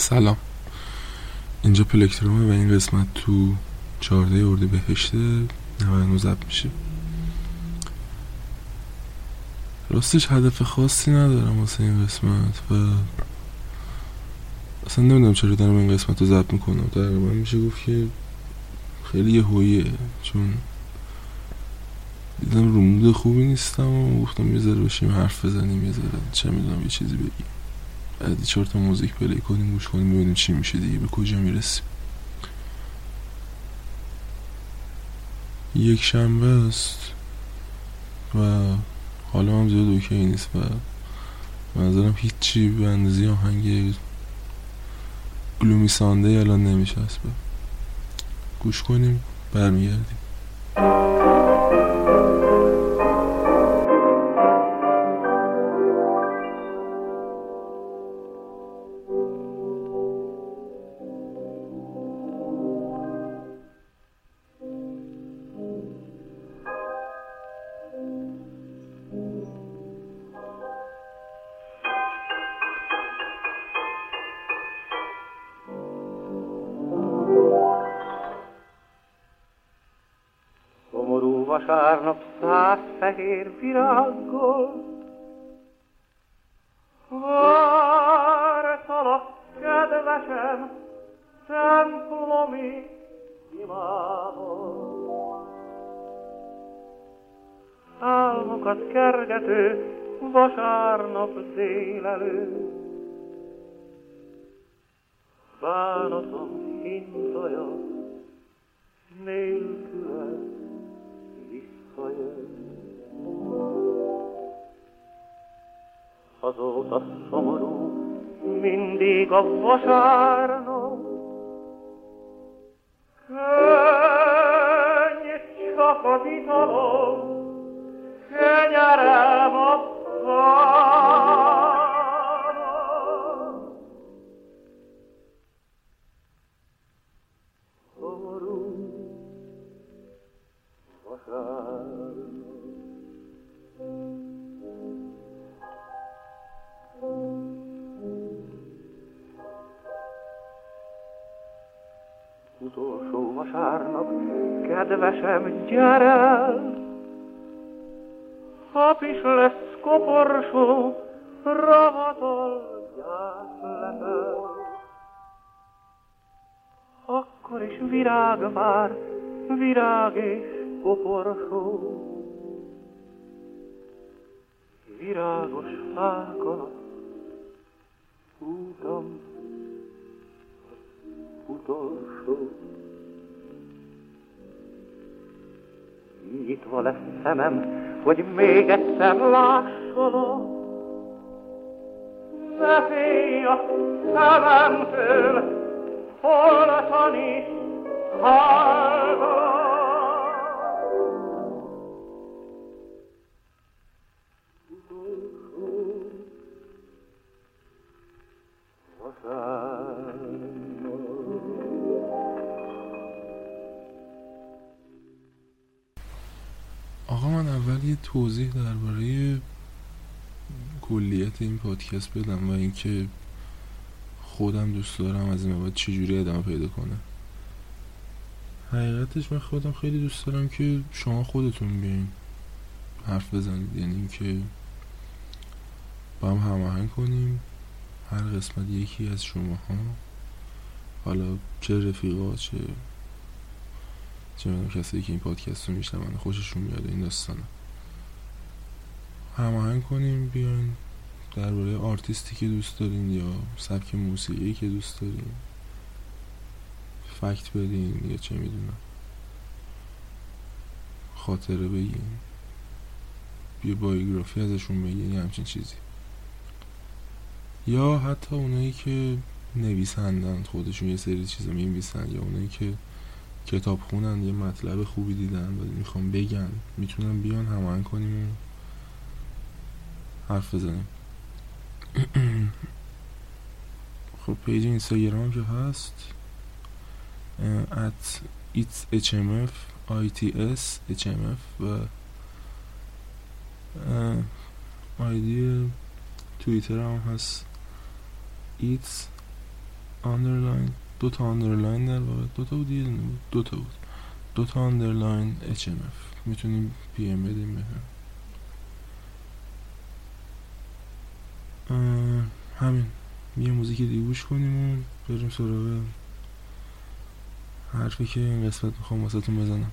سلام. اینجا پلکترومه و این قسمت تو چارده اردی بهشته. 99 ضبط میشه. راستش هدف خاصی ندارم واسه این قسمت و اصلا نمی‌دونم چرا دارم این قسمت رو ضبط می‌کنم. تقریبا میشه گفت که خیلی یه چون دیدم رو مود خوبی نیستم و گفتم یه ذره بشیم حرف بزنیم یه ذره چه می‌دونم یه چیزی بگیم. بعدی چهار تا موزیک play کنیم گوش کنیم ببینیم چی میشه دیگه. به کجا می‌رسیم؟ یک شنبه است و حالا هم زیاد OK نیست و به نظرم هیچی به اندازه‌ی آهنگ Gloomy Sunday الان نمیشه گوش کنیم برمیگردیم. Kedvesem, templomi imádon. Álmokat kergető vasárnap délelő. Bánatom hintaja nélküled Azóta szomorú mindig a vasárnap, Könny csak az italom, kenyerem Utolsó vasárnap, kedvesem, gyere! Hap is lesz koporsó, ravatol gyászlepel. Akkor is virág vár, virág és koporsó. Virágos fák alatt utolsó. Nyitva lesz szemem, hogy még egyszer lássalak. Ne félj a szememtől, holtan is hallgat. توضیح درباره کلیت این پادکست بدم و اینکه خودم دوست دارم از این بعد چجوری ادامه پیدا کنه. حقیقتش من خودم خیلی دوست دارم که شما خودتون بیاین حرف بزنید. یعنی اینکه با هم هماهنگ کنیم. هر قسمت یکی از شما ها حالا چه رفیقا چه چه کسایی که این پادکست رو میشنون خوششون میاد این داستانه هماهنگ کنیم بیاین درباره آرتیستی که دوست دارین یا سبک موسیقی که دوست دارین. فکت بدین یا چه می‌دونم. خاطره بگین. بیا بایوگرافی ازشون بگین یا همچین چیزی. یا حتی اونایی که نویسندن خودشون یه سری چیزا می‌نویسن یا اونایی که کتاب خونن یه مطلب خوبی دیدن و می‌خوام بگن می‌تونن بیان هماهنگ کنیم حرف بزنیم. خب پیج اینستاگرام که هست. at it's hmf its hmf و آیدی توییتر هم هست. at underline دو تا underline در واقع. دو تا بود. دو تا بود. دو تا underline HMF می‌تونیم PM بدیم بهم. همین. یه موزیک دیگه گوش کنیم و بریم سراغ حرفی که این قسمت می‌خوام واسهتون بزنم.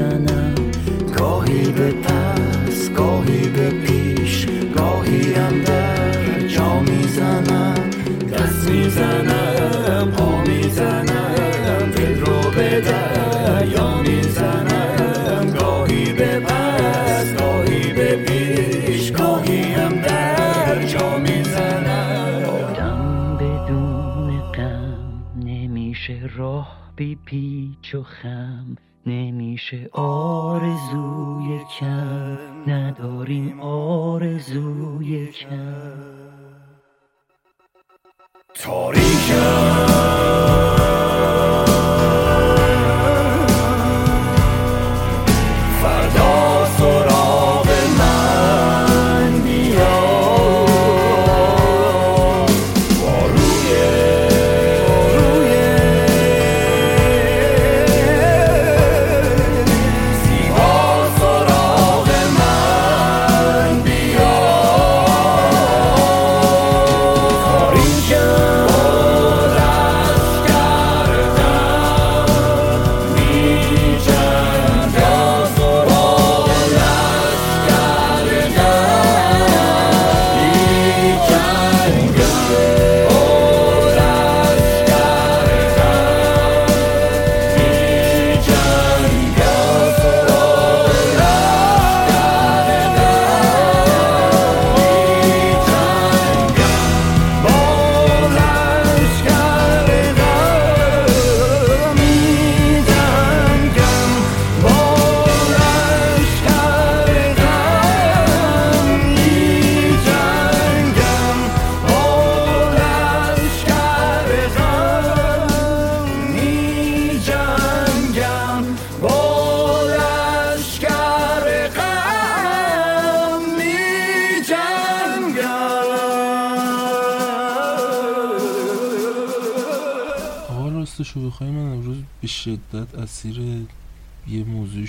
じゃな恋豚。oh.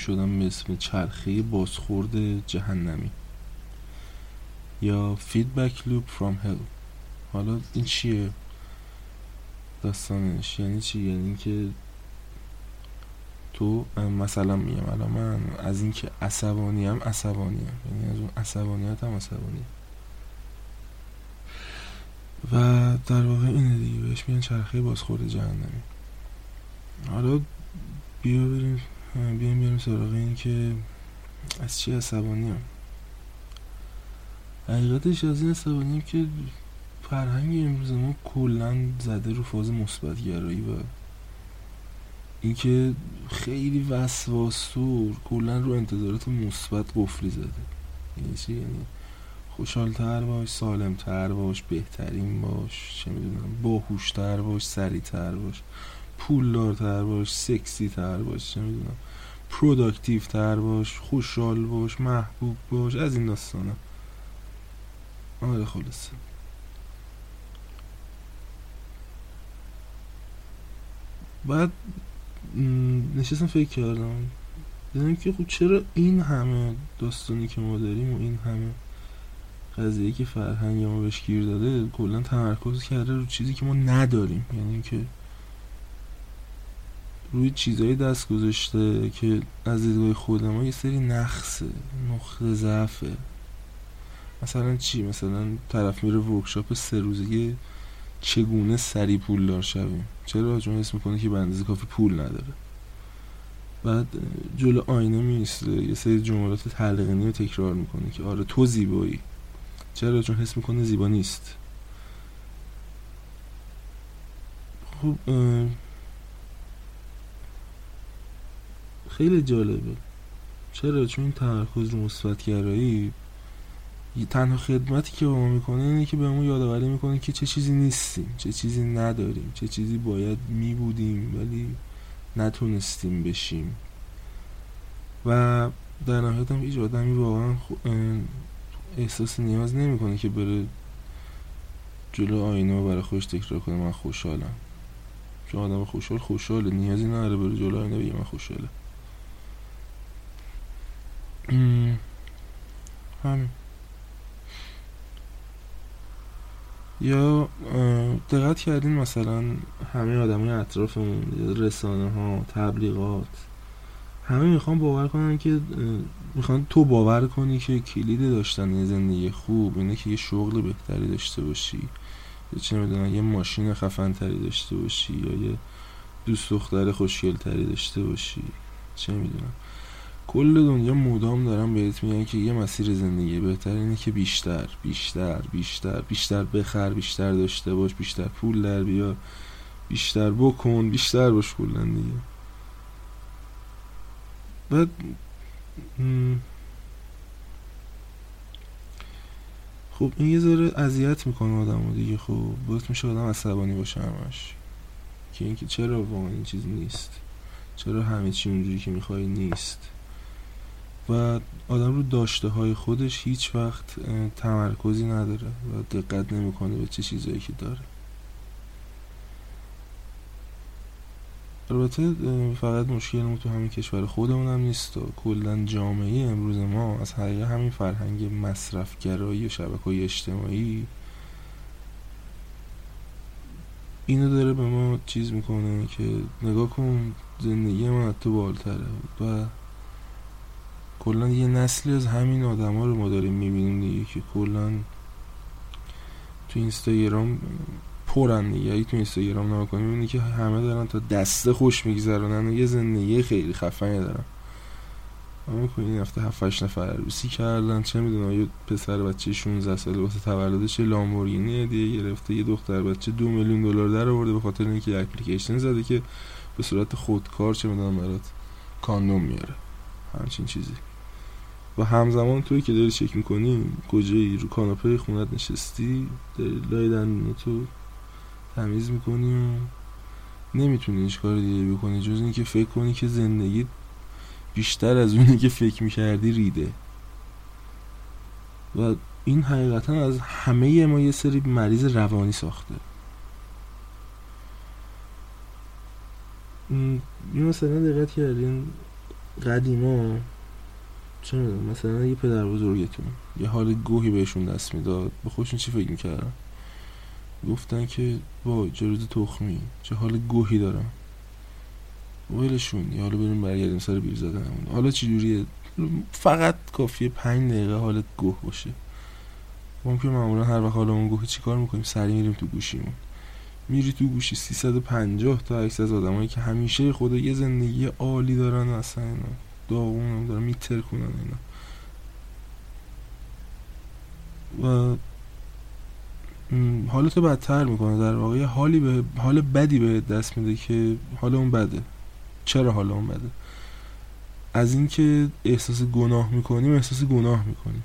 شدم اسم چرخه بازخورد جهنمی. یا فیدبک لوپ فرام هل حالا این چیه؟ داستانش. یعنی چی؟ یعنی اینکه تو مثلا میگم الان من از اینکه عصبانی هم عصبانی هم یعنی از اون عصبانیت هم عصبانی و در واقع اینه دیگه. بهش میگن چرخه بازخورد جهنمی. حالا بیا بریم بیایم بیاریم سراغ این که از چی عصبانی هم. حقیقتش از این عصبانی که فرهنگ امروز ما کلا زده رو فاز مثبت گرایی و اینکه خیلی وسواسور کلا رو انتظارات مثبت قفلی زده. یعنی چی؟ یعنی خوشحالتر باش سالمتر باش بهترین باش چه می‌دونم باهوشتر باش سریعتر باش. پولدارتر باش سکسی تر باش چه می‌دونم productive تر باش خوشحال باش محبوب باش از این داستانه آره خلاصه. بعد نشستم فکر کردم. دیدم که خب چرا این همه داستانی که ما داریم و این همه قضیه که فرهنگ ما بهش گیر داده کلا تمرکز کرده رو چیزی که ما نداریم. یعنی که روی چیزایی دست گذاشته که از دیدگاه خود ما یه سری نقصه نقطه ضعفه. مثلا چی؟ مثلا طرف میره ورکشاپ سه روزه چگونه سری پول دار شویم؟ چرا چون حس می‌کنه که به اندازه کافی پول نداره؟ بعد جلو آینه میسته یه سری جملات تلقینی رو تکرار می‌کنه که آره تو زیبایی. چرا چون حس می‌کنه زیبا نیست؟ خب خیلی جالبه. چرا؟ چون این تمرکز رو مثبت گرایی تنها خدمتی که به ما می‌کنه اینه که به ما یادآوری می‌کنه که چه چیزی نیستیم چه چیزی نداریم چه چیزی باید میبودیم ولی نتونستیم بشیم. و در نهایت هم هیچ آدمی واقعا احساس نیاز نمی‌کنه که بره جلو آینه و برای خودش تکرار کنه من خوشحالم. چون آدم خوشحال خوشحاله نیازی نداره بره جلو آینه بگه من خوشحالم. همین یا دقت کردین مثلا همه آدمای اطرافمون رسانه ها تبلیغات همه می‌خوان باور کنن که می‌خوان تو باور کنی که کلید داشتن یه زندگی خوب اینه که یه شغل بهتری داشته باشی. یا چه می‌دونم یه ماشین خفن تری داشته باشی یا یه دوست دختر خوشگل تری داشته باشی. چه می‌دونم. کل دنیا مدام دارم بهت میگن که یه مسیر زندگی بهتر اینه که بیشتر بیشتر بیشتر بیشتر بخر بیشتر داشته باش بیشتر پول در بیا بیشتر بکن بیشتر باش کلا دیگه. بعد خب این یه ذره اذیت می‌کنه آدمو دیگه خب باعث میشه آدم عصبانی باشه همش. که اینکه چرا واقعا این چیز نیست؟ چرا همه چی اونجوری که می‌خوای نیست؟ و آدم رو داشته های خودش هیچ وقت تمرکزی نداره و دقت نمی‌کنه به چه چیزایی که داره. البته فقط مشکل تو همین کشور خودمون هم نیست و کلا جامعه امروز ما از حقیقه همین فرهنگ مصرفگرایی و شبکه های اجتماعی اینو داره به ما چیز می‌کنه که نگاه کن زندگی من تو بالتره و کلا یه نسلی از همین آدما رو ما داریم می‌بینیم دیگه که کلا تو اینستاگرام پرن دیگه. تو اینستاگرام نگاه کنی می‌بینی که همه دارن تا دسته خوش میگذرونن و یه زندگی خیلی خفنی دارن. اما که این هفته 7 نفر عروسی کردن چه می‌دونم یه پسر بچه 16 ساله واسه تولدش لامبورگینی هدیه گرفته یه دختر بچه دو میلیون دلار در آورده به خاطر اینکه اپلیکیشن زده که به صورت خودکار چه می‌دونم برات کاندوم میاره. همچین چیزی. و همزمان توی که داری چک می‌کنی کجایی؟ رو کاناپه خونت نشستی؟ داری لای دندون تو تمیز می‌کنی و نمی‌تونی هیچ کار دیگه بکنی جز اینکه فکر کنی که زندگی بیشتر از اونی که فکر می‌کردی ریده. و این حقیقتا از همه ما یه سری مریض روانی ساخته. این مثلا دقت کردین قدیما چه مثلا یه پدر بزرگتون یه حال گوهی بهشون دست می‌داد. به خودشون چی فکر می‌کردن؟ گفتن که چه روز تخمی. چه حال گوهی دارم. ولشون یا حالا بریم برگردیم سر بیر زدنمون. حالا چی جوریه؟ فقط کافیه پنج دقیقه حالت گوه باشه. ما که معمولا هر وقت حالمون گوهی چی کار می‌کنیم؟ سریع میریم تو گوشیمون. میری تو گوشی 350 تا عکس از آدمایی که همیشه خدا یه زندگی عالی دارن و اصلا داغون دارن میترکونن اینا. و حالتو بدتر می‌کنه در واقع. حالی به حال بدی به دست میده که حال اون بده. چرا حال اون بده؟ از اینکه احساس گناه می‌کنیم احساس گناه می‌کنیم.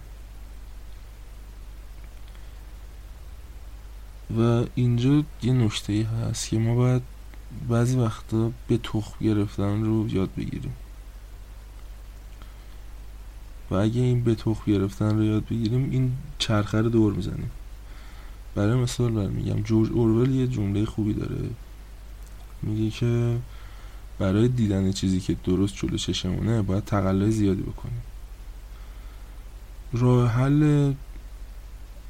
و اینجا یه نکته هست که ما باید بعضی وقتا به تخم گرفتن رو یاد بگیریم. و اگه این به تخم گرفتن رو یاد بگیریم این چرخه رو دور می‌زنیم. برای مثال برمیگم جورج اورول یه جمله خوبی داره. میگه که برای دیدن چیزی که درست جلو چشمونه باید تقلای زیادی بکنیم. راه حل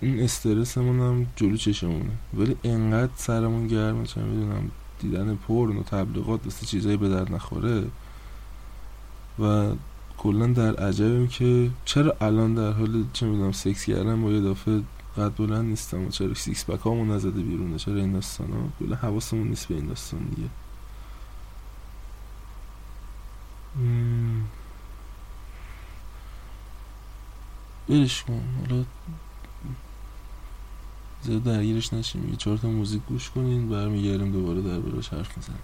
این استرسمون هم جلو چشمونه. ولی انقدر سرمون گرمه چه می‌دونم دیدن پرن و تبلیغات مثل چیزایی به در نخوره. و کلا در عجبیم که چرا الان در حال چه می‌دونم سکس کردن با یه داف قد بلند نیستم و چرا six pack هامون نزده بیرونه چرا این داستان ها کلا حواسمون نیست به این داستان دیگه. برش کن. حالا زیاد درگیرش نشیم یه چهار تا موزیک گوش کنین. برمیگردیم دوباره در براش حرف می‌زنیم.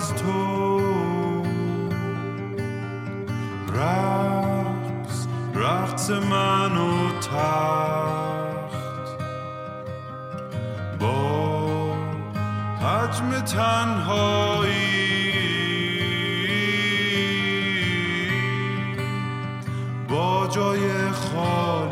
از تو. رقص رقص من و تخت. با حجم تنهایی. با جای خالیت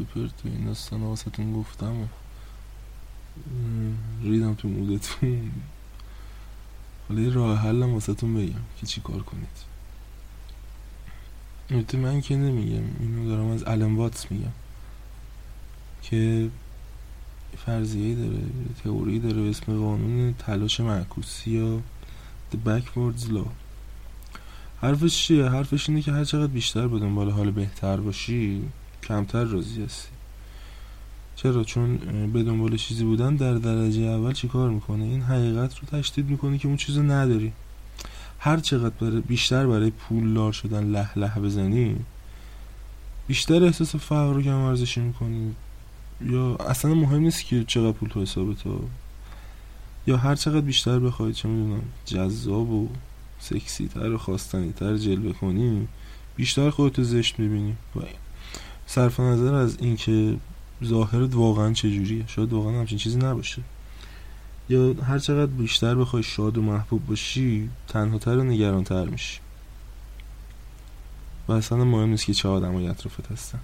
یه چرت و پرت این داستان واسهتون گفتم و ریدم تو مودتون. حالا یه راه حلم واسهتون بگم که چی کار کنید. البته من که نمیگم اینو دارم از الان واتس میگم. که فرضیه داره تئوری داره به اسم قانون تلاش معکوسی یا The Backwards Law. حرفش چیه؟ حرفش اینه که هر چقدر بیشتر به دنبال حال بهتر باشی کمتر راضی هستی. چرا؟ چون به دنبال چیزی بودن در درجه اول چی کار می‌کنه؟ این حقیقت رو تشدید می‌کنه که اون چیز نداری. هر چقدر برای بیشتر برای پولدار شدن له له بزنی بیشتر احساس فقر رو کم ورزشی می‌کنی. یا اصلا مهم نیست که چقدر پول تو حسابت یا هر چقدر بیشتر بخوای چه می‌دونم جذاب و سکسی تر و خواستنی تر جلوه کنی بیشتر خودتو زشت می‌بینی. صرف نظر از اینکه ظاهرت واقعا چجوریه. شاید واقعا همچین چیزی نباشه. یا هر چقدر بیشتر بخوای شاد و محبوب باشی تنها تر و نگران تر میشی. و اصلا مهم نیست که چه آدمای اطرافت هستن.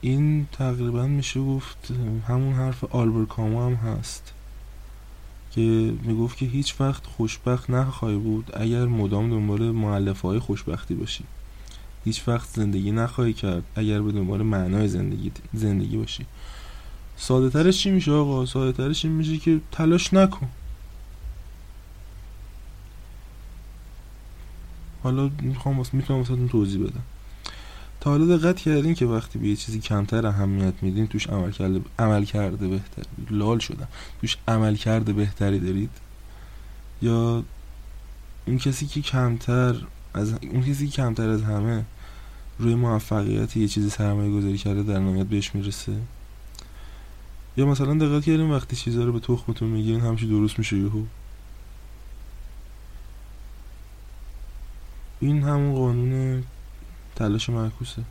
این تقریبا میشه گفت همون حرف آلبر کامو هم هست. که می‌گفت که هیچ وقت خوشبخت نخواهی بود اگر مدام دنبال معلف های خوشبختی باشی. هیچ وقت زندگی نخواهی کرد اگر به دنبال معنای زندگی زندگی باشی. ساده ترش چی میشه آقا؟ ساده ترش این میشه که تلاش نکن. حالا می‌خوام می‌تونم واسه توضیح بدم. تا حالا دقت کردین که وقتی به یه چیزی کمتر اهمیت میدین توش عمل کرده عمل کرده بهتر لال شدم توش عمل کرده بهتری دارید؟ یا اون کسی که کمتر از اون کسی که کمتر از همه روی موفقیت یه چیزی سرمایه گذاری کرده در نهایت بهش می‌رسه؟ یا مثلا دقت کردین وقتی چیزا رو به تخمتون میگین همش درست میشه یهو؟ این همون قانون تلاش معکوسه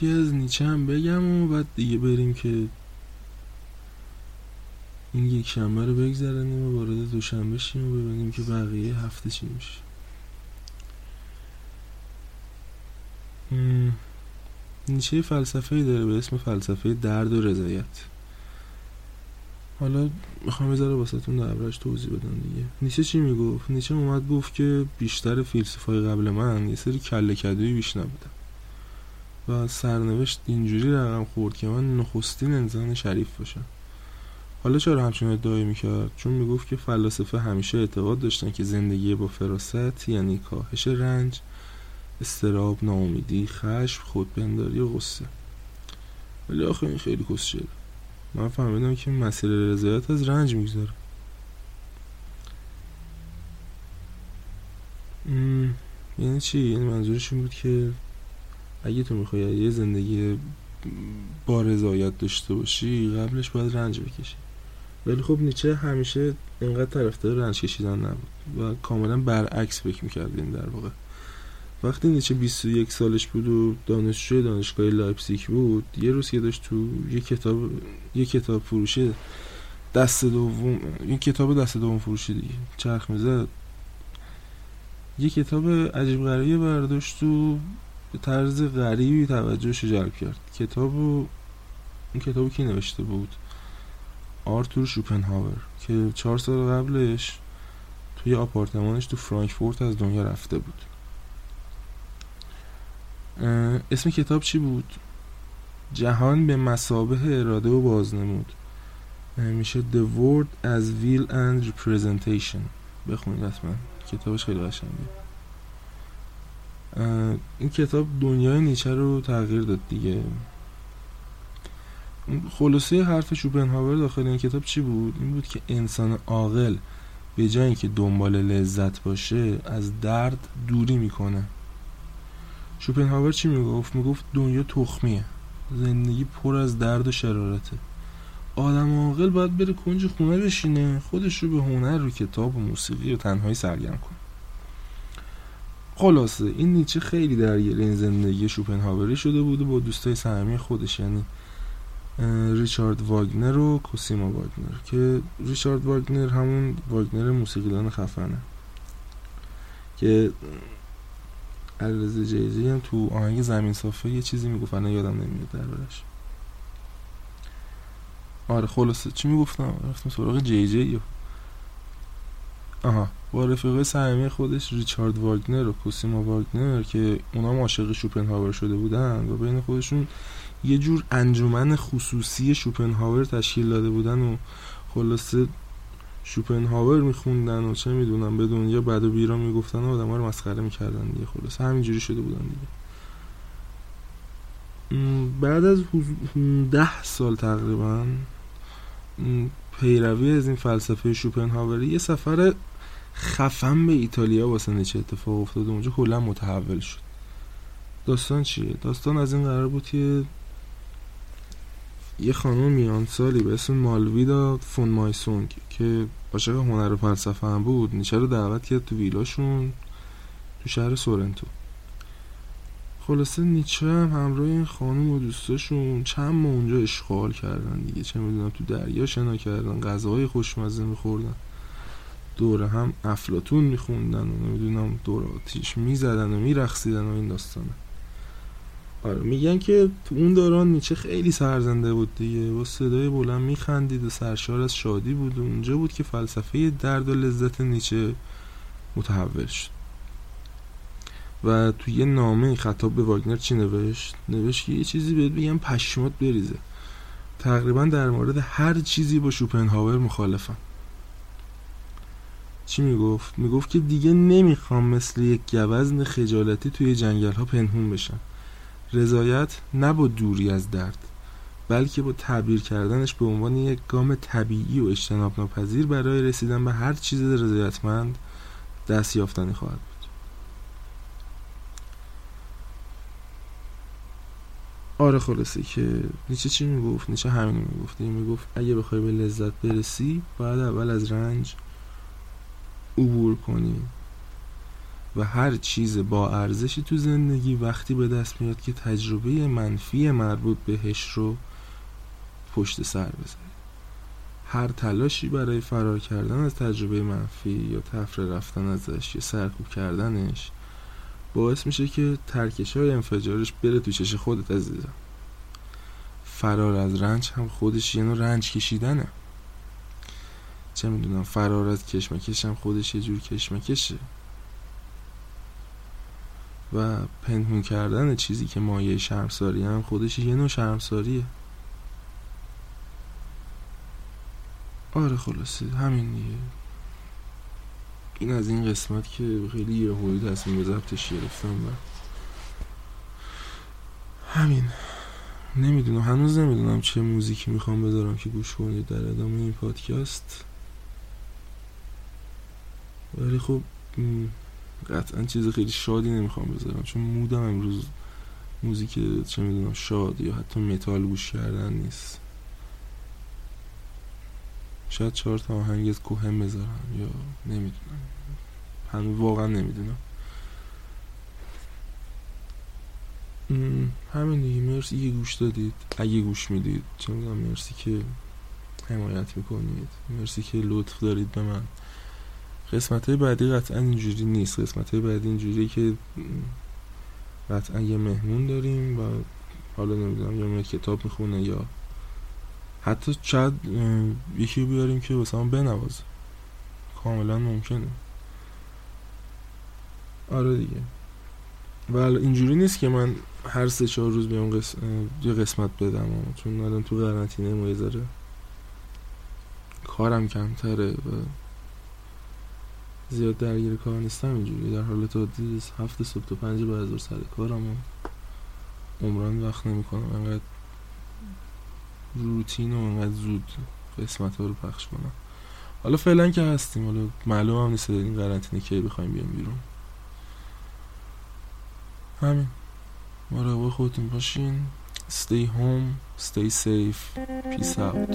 سوسکی از نیچه هم بگم و بعد دیگه بریم که این یک شنبه رو بگذرنیم و وارد دوشنبه شیم و ببینیم که بقیه هفته چی میشه. نیچه فلسفه داره به اسم فلسفه درد و رضایت. حالا می‌خوام بذاره واسهتون دربارش توضیح بدم دیگه. نیچه چی می‌گفت؟ نیچه اومد گفت که بیشتر فیلسوفای قبل من یه سری کله کدوی بیش نبودن. و سرنوشت اینجوری رقم خورد که من نخستین انسان شریف باشم. حالا چرا همچین ادعایی می‌کرد؟ چون می‌گفت که فلاسفه همیشه اعتقاد داشتن که زندگی با فراست یعنی کاهش رنج استراب ناامیدی خشم خودپنداری و غصه. ولی آخه این خیلی کسچه من فهمیدم که مسیر رضایت از رنج می‌گذاره. یعنی چی؟ یعنی منظورش این بود که اگه تو می‌خوای یه زندگی با رضایت داشته باشی قبلش باید رنج بکشی. ولی خب نیچه همیشه اینقدر طرفدار رنج کشیدن نبود و کاملا برعکس فکر می‌کرد این در واقع. وقتی نیچه 21 سالش بود و دانشجوی دانشگاه لایپزیگ بود یه روز که داشت تو یه کتاب یه کتاب فروشی دست دوم این کتاب دست دوم فروشی دیگه چرخ می‌زد. یه کتاب عجیب غریبی برداشت و به طرز غریبی توجهش جلب کرد. کتابو این کتابو کی نوشته بود؟ آرتور شوپنهاور که چهار سال قبلش توی آپارتمانش تو فرانکفورت از دنیا رفته بود. اسم کتاب چی بود؟ جهان به مسابه اراده و بازنمود. میشه The World as Will and Representation. بخونید حتما. کتابش خیلی قشنگه. این کتاب دنیای نیچه رو تغییر داد دیگه. خلاصه حرف شوپنهاور داخل این کتاب چی بود؟ این بود که انسان عاقل به جای اینکه دنبال لذت باشه از درد دوری می‌کنه. شوپنهاور چی می‌گفت؟ می‌گفت دنیا تخمیه. زندگی پر از درد و شرارته. آدم عاقل باید بره کنج خونه بشینه خودش رو به هنر رو کتاب و موسیقی و تنهایی سرگرم کنه. خلاصه این نیچه خیلی درگیر این زندگی شوپنهاوری شده بود با دوستای صمیمی خودش یعنی ریچارد واگنر و کوسیما واگنر که ریچارد واگنر همون واگنر موسیقیدان خفنه که علیرضا جیجی هم تو آهنگ زمین صافه یه چیزی می‌گفت الان یادم نمیاد دربارش. آره خلاصه چی می‌گفتم؟ رفتم سراغ جی جی آها. با رفیقه صمیمی خودش ریچارد واگنر و کوسیما واگنر که اونا هم عاشق شوپنهاور شده بودن و بین خودشون یه جور انجمن خصوصی شوپنهاور تشکیل داده بودن و خلاصه شوپنهاور میخوندن و چه می‌دونم به دنیا بد و بیرا می‌گفتن و آدم رو مسخره می‌کردن دیگه. خلاصه همینجوری شده بودن دیگه. بعد از ده سال تقریبا پیروی از این فلسفه شوپنهاوری یه سفر خفن به ایتالیا واسه نیچه اتفاق افتاد اونجا کلا متحول شد. داستان چیه؟ داستان از این قرار بود که یه خانم میان سالی به اسم مالویدا فون مایسونگ که عاشق هنر و فلسفه هم بود نیچه رو دعوت کرد تو ویلاشون تو شهر سورنتو. خلاصه نیچه هم همراه این خانم و دوستاشون چند ماه اونجا اشغال کردن دیگه. چه می‌دونم تو دریا شنا کردن غذاهای خوشمزه میخوردن. دوره هم افلاتون میخوندن و نمی‌دونم دور آتیش می‌زدن و میرقصیدن و این داستانه آره میگن که تو اون دوران نیچه خیلی سرزنده بود دیگه. با صدای بلند میخندید و سرشار از شادی بود و اونجا بود که فلسفه درد و لذت نیچه متحول شد. و تو یه نامه خطاب به واگنر چی نوشت؟ نوشت که یه چیزی بهت بگم پشمات بریزه. تقریبا در مورد هر چیزی با شوپنهاور مخالفم چی می‌گفت؟ می‌گفت که دیگه نمی‌خوام مثل یک گوزن خجالتی توی جنگل ها پنهون بشم. رضایت نه با دوری از درد بلکه با تعبیر کردنش به عنوان یک گام طبیعی و اجتناب ناپذیر برای رسیدن به هر چیز رضایتمند دست یافتنی خواهد بود. آره خلاصه که نیچه چی می‌گفت؟ نیچه همین می‌گفت. می‌گفت اگه بخوای به لذت برسی باید اول از رنج عبور کنی. و هر چیز با ارزشی تو زندگی وقتی به دست میاد که تجربه منفی مربوط بهش رو پشت سر بذاری. هر تلاشی برای فرار کردن از تجربه منفی یا تفره رفتن ازش یا سرکوب کردنش باعث میشه که ترکش های انفجارش بره تو چش خودت عزیزم. فرار از رنج هم خودش یه نوع رنج کشیدنه. چه می‌دونم فرار از کشمکش هم خودش یه جور کشمکشه. و پنهون کردن چیزی که مایه شرمساری هم خودش یه نوع شرمساریه. آره خلاصه همین دیگه. این از این قسمت که خیلی یه هوی تصمیم به ضبطش گرفتم و همین. نمی‌دونم هنوز نمی‌دونم چه موزیکی می‌خوام بذارم که گوش کنید در ادامه این پادکست. ولی خب قطعا چیز خیلی شادی نمی‌خوام بذارم. چون مودم امروز موزیک چه می‌دونم شاد یا حتی متال گوش کردن نیست. شاید چهار تا آهنگ از کوهم بذارم یا نمی‌دونم. هنوز واقعا نمی‌دونم. همین دیگه. مرسی که گوش دادید. اگه گوش می‌دید چه می‌دونم مرسی که حمایت می‌کنید. مرسی که لطف دارید به من. قسمت های بعدی قطعا اینجوری نیست. قسمت های بعدی اینجوری که قطعا یه مهمون داریم و حالا نمی‌دونم یا میاد کتاب می‌خونه یا حتی شاید یکی بیاریم که واسه بنوازه. کاملا ممکنه. آره دیگه. ولی اینجوری نیست که من هر سه چهار روز بیام قس... اه، یه قسمت بدم چون الان تو قرنطینه ذره کارم کمتره و زیاد درگیر کار نیستم اینجوری. در حالت عادی هفت صبح تا پنج بعد از سر کارم و عمران وقت نمی‌کنم انقدر روتین و انقدر زود قسمت ها رو پخش کنم. حالا فعلا که هستیم. حالا معلوم هم نیست این قرنطینه کی بخوایم بیام بیرون. همین. مراقب خودتون باشین. Stay home. Stay safe. Peace out.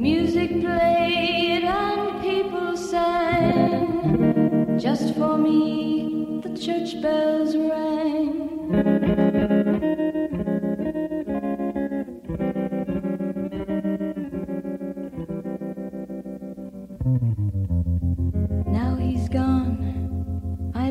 Music played and people sang. Just for me, the church bells rang.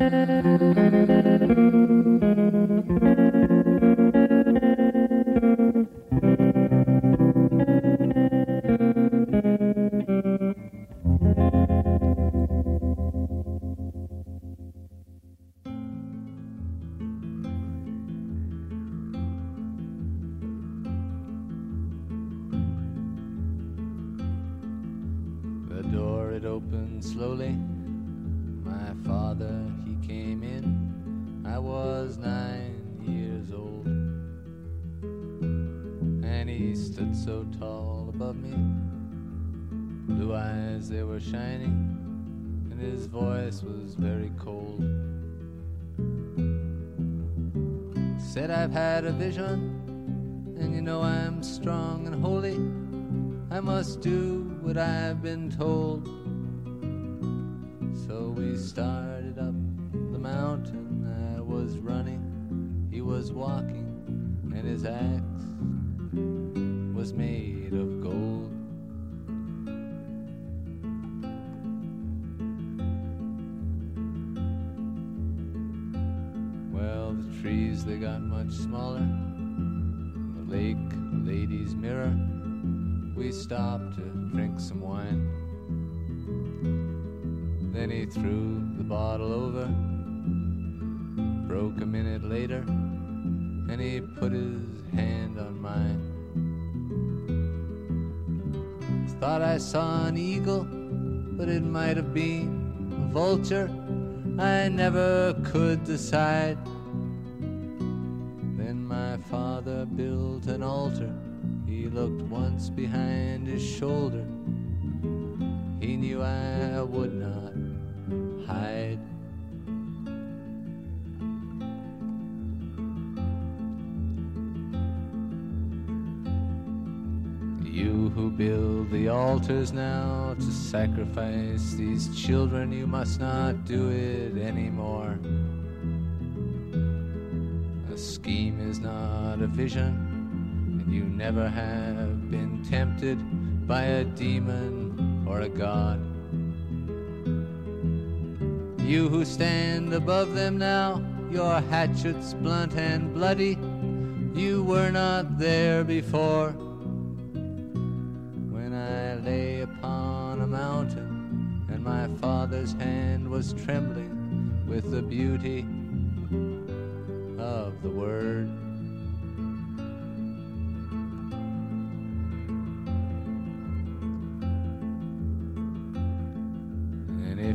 Thank you. Was very cold. Said I've had a vision, and you know I'm strong and holy. I must do what I've been told. So we started up the mountain. I was running, he was walking, and his axe was made of trees they got much smaller. The lake, lady's mirror we stopped to drink some wine. Then he threw the bottle over, broke a minute later, and he put his hand on mine. Thought I saw an eagle, but it might have been a vulture. I never could decide. An altar. He looked once behind his shoulder. He knew I would not hide. You who build the altars now to sacrifice these children, you must not do it anymore. A scheme is not a vision you never have been tempted by a demon or a god. You who stand above them now, your hatchets blunt and bloody, you were not there before. When I lay upon a mountain and my father's hand was trembling with the beauty of the word.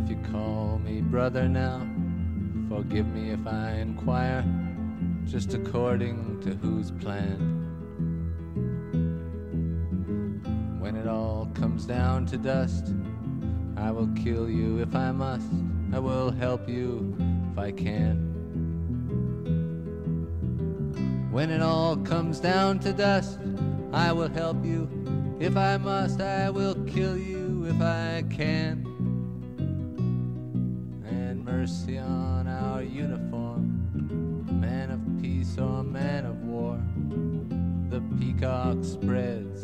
If you call me brother now, forgive me if I inquire, just according to whose plan. When it all comes down to dust, I will kill you if I must. I will help you if I can. When it all comes down to dust, I will help you if I must. I will kill you if I can. Mercy on our uniform, man of peace or man of war. The peacock spreads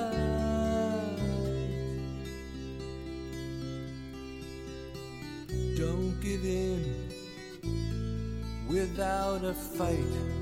Fight.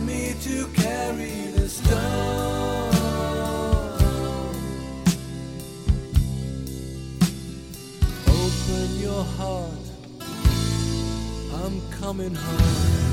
Me to carry the stone? Open your heart, I'm coming home.